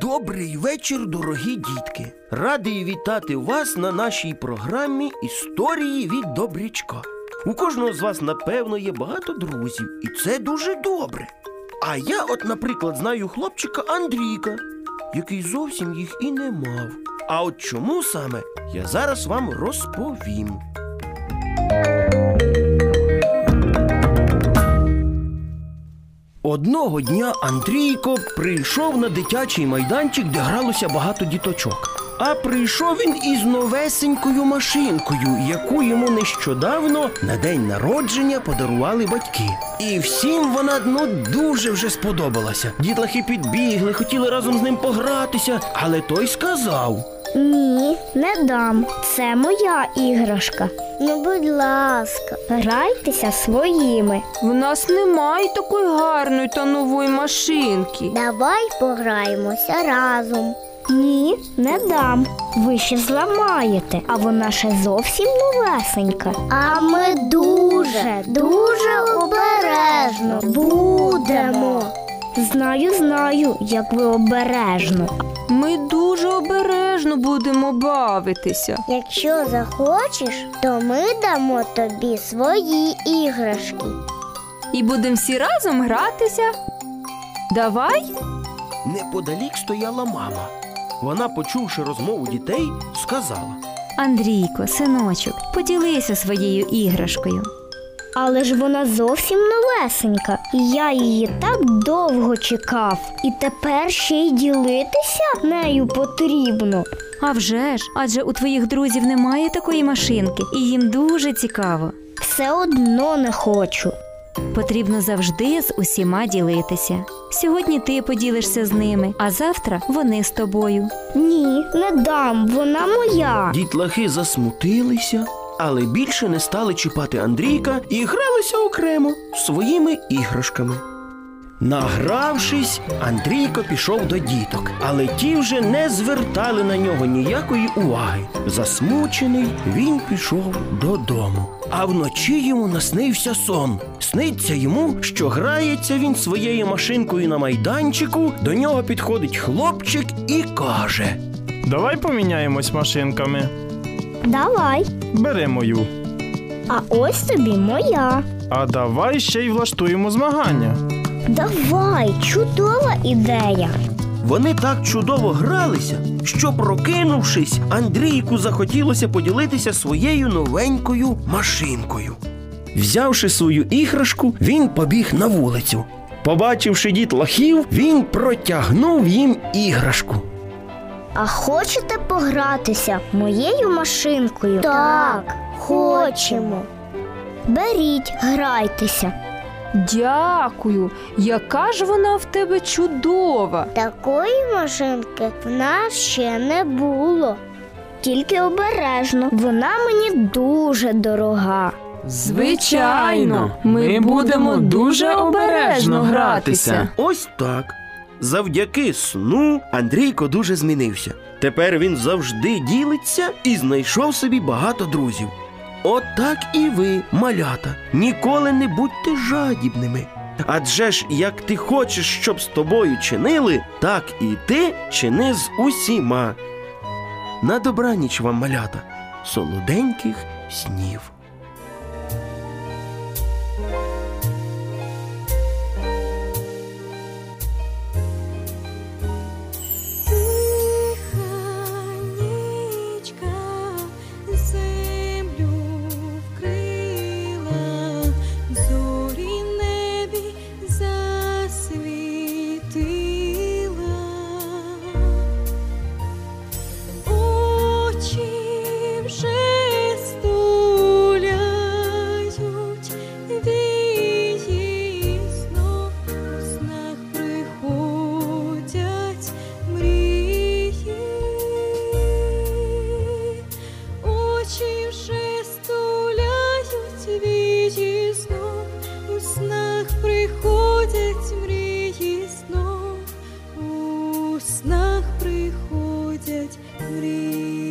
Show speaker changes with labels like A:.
A: Добрий вечір, дорогі дітки. Радий вітати вас на нашій програмі Історії від Добрячка. У кожного з вас, напевно, є багато друзів, і це дуже добре. А я, от, наприклад, знаю хлопчика Андрійка, який зовсім їх і не мав. А от чому саме я зараз вам розповім. Одного дня Андрійко прийшов на дитячий майданчик, де гралося багато діточок. А прийшов він із новесенькою машинкою, яку йому нещодавно на день народження подарували батьки. І всім вона ну дуже вже сподобалася. Дітлахи підбігли, хотіли разом з ним погратися, але той сказав:
B: Ні, не дам. Це моя іграшка. Ну, будь ласка, грайтеся своїми.
C: В нас немає такої гарної та нової машинки.
B: Давай пограємося разом. Ні, не дам. Ви ще зламаєте, а вона ще зовсім новесенька. А ми дуже, дуже обережно будемо. Знаю, знаю, як ви обережно.
C: Ми дуже обережно будемо бавитися.
B: Якщо захочеш, то ми дамо тобі свої іграшки.
C: І будемо всі разом гратися. Давай?
A: неподалік стояла мама. Вона, почувши розмову дітей, сказала.
D: Андрійко, синочок, поділися своєю іграшкою.
B: Але ж вона зовсім новесенька, і я її так довго чекав. І тепер ще й ділитися нею потрібно.
D: А вже ж, адже у твоїх друзів немає такої машинки, і їм дуже цікаво.
B: Все одно не хочу.
D: Потрібно завжди з усіма ділитися. Сьогодні ти поділишся з ними, а завтра вони з тобою.
B: Ні, не дам, вона моя.
A: Дітлахи засмутилися, але більше не стали чіпати Андрійка і гралися окремо своїми іграшками. Награвшись, Андрійко пішов до діток, але ті вже не звертали на нього ніякої уваги. Засмучений, він пішов додому. А вночі йому наснився сон. Сниться йому, що грається він своєю машинкою на майданчику. До нього підходить хлопчик і каже:
E: Давай поміняємось машинками.
B: Давай.
E: Бери мою.
B: А ось тобі моя.
E: А давай ще й влаштуємо змагання.
B: Давай, чудова ідея.
A: Вони так чудово гралися, що, прокинувшись, Андрійку захотілося поділитися своєю новенькою машинкою. Взявши свою іграшку, він побіг на вулицю. Побачивши дітлахів, він протягнув їм іграшку.
B: А хочете погратися моєю машинкою? Так, хочемо. Беріть, грайтеся.
C: Дякую. Яка ж вона в тебе чудова.
B: Такої машинки в нас ще не було. Тільки обережно, вона мені дуже дорога.
C: Звичайно, ми будемо дуже обережно гратися.
A: Ось так. Завдяки сну Андрійко дуже змінився. Тепер він завжди ділиться і знайшов собі багато друзів. От так і ви, малята, ніколи не будьте жадібними. Адже ж, як ти хочеш, щоб з тобою чинили, так і ти чини з усіма. На добраніч вам, малята, солоденьких снів. Гріх.